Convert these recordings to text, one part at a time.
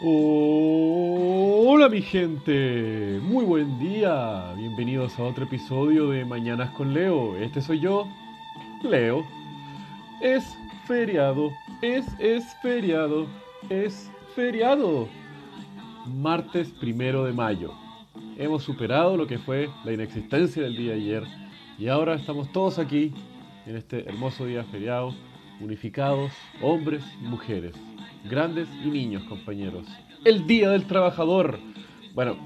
Hola mi gente, muy buen día, bienvenidos a otro episodio de Mañanas con Leo. Este soy yo, Leo. Es feriado, es, es feriado, es feriado. Martes primero de mayo. Hemos superado lo que fue la inexistencia del día de ayer y ahora estamos todos aquí en este hermoso día feriado, unificados, hombres y mujeres grandes y niños, compañeros. El Día del Trabajador. Bueno,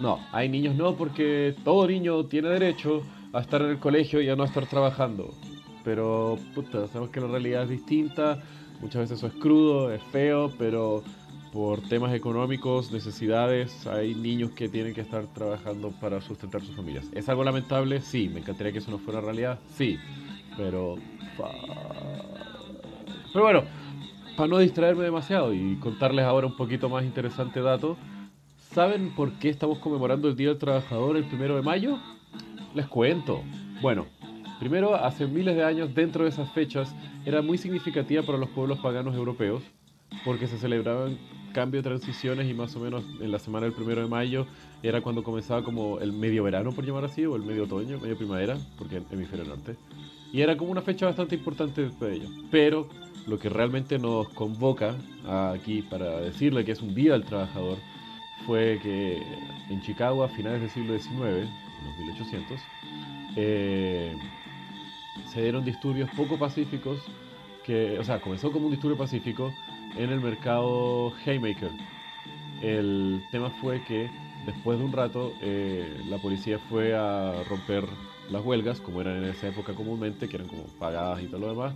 no, hay niños no, porque todo niño tiene derecho a estar en el colegio y a no estar trabajando. Pero, puta, sabemos que la realidad es distinta. Muchas veces eso es crudo, es feo, pero por temas económicos, necesidades, hay niños que tienen que estar trabajando para sustentar sus familias. ¿Es algo lamentable? Sí. ¿Me encantaría que eso no fuera realidad? Sí. Pero... Pero bueno, para no distraerme demasiado y contarles ahora un poquito más interesante dato, ¿saben por qué estamos conmemorando el Día del Trabajador el primero de mayo? Les cuento. Bueno, primero, hace miles de años, dentro de esas fechas, era muy significativa para los pueblos paganos europeos, porque se celebraban cambio de transiciones y más o menos en la semana del primero de mayo era cuando comenzaba como el medio verano, por llamar así, o el medio otoño, medio primavera, porque en hemisferio norte. Y era como una fecha bastante importante de ellos. Pero lo que realmente nos convoca aquí para decirle que es un día del trabajador fue que en Chicago a finales del siglo XIX, en los 1800, eh, se dieron disturbios poco pacíficos, que, o sea, comenzó como un disturbio pacífico en el mercado Haymaker. El tema fue que después de un rato eh, la policía fue a romper las huelgas, como eran en esa época comúnmente, que eran como pagadas y todo lo demás,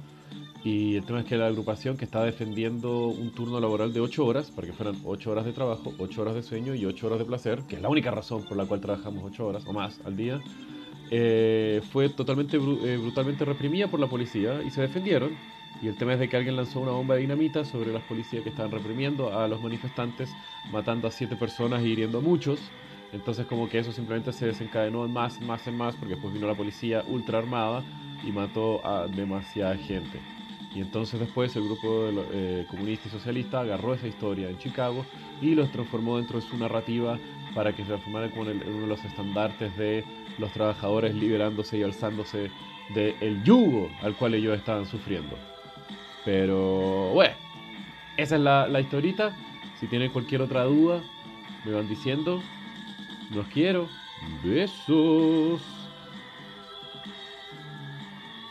y el tema es que la agrupación que estaba defendiendo un turno laboral de 8 horas, para que fueran 8 horas de trabajo, 8 horas de sueño y 8 horas de placer, que es la única razón por la cual trabajamos 8 horas o más al día, eh, fue totalmente eh, brutalmente reprimida por la policía y se defendieron. Y el tema es de que alguien lanzó una bomba de dinamita sobre las policías que estaban reprimiendo a los manifestantes, matando a 7 personas y hiriendo a muchos. Entonces como que eso simplemente se desencadenó en más, más, en más, porque después vino la policía ultra armada y mató a demasiada gente. Y entonces después el grupo eh, comunista y socialista agarró esa historia en Chicago y los transformó dentro de su narrativa para que se transformara como en, uno de los estandartes de los trabajadores liberándose y alzándose del yugo al cual ellos estaban sufriendo. Pero bueno, esa es la, la historita. Si tienen cualquier otra duda, me van diciendo. Los quiero. Besos.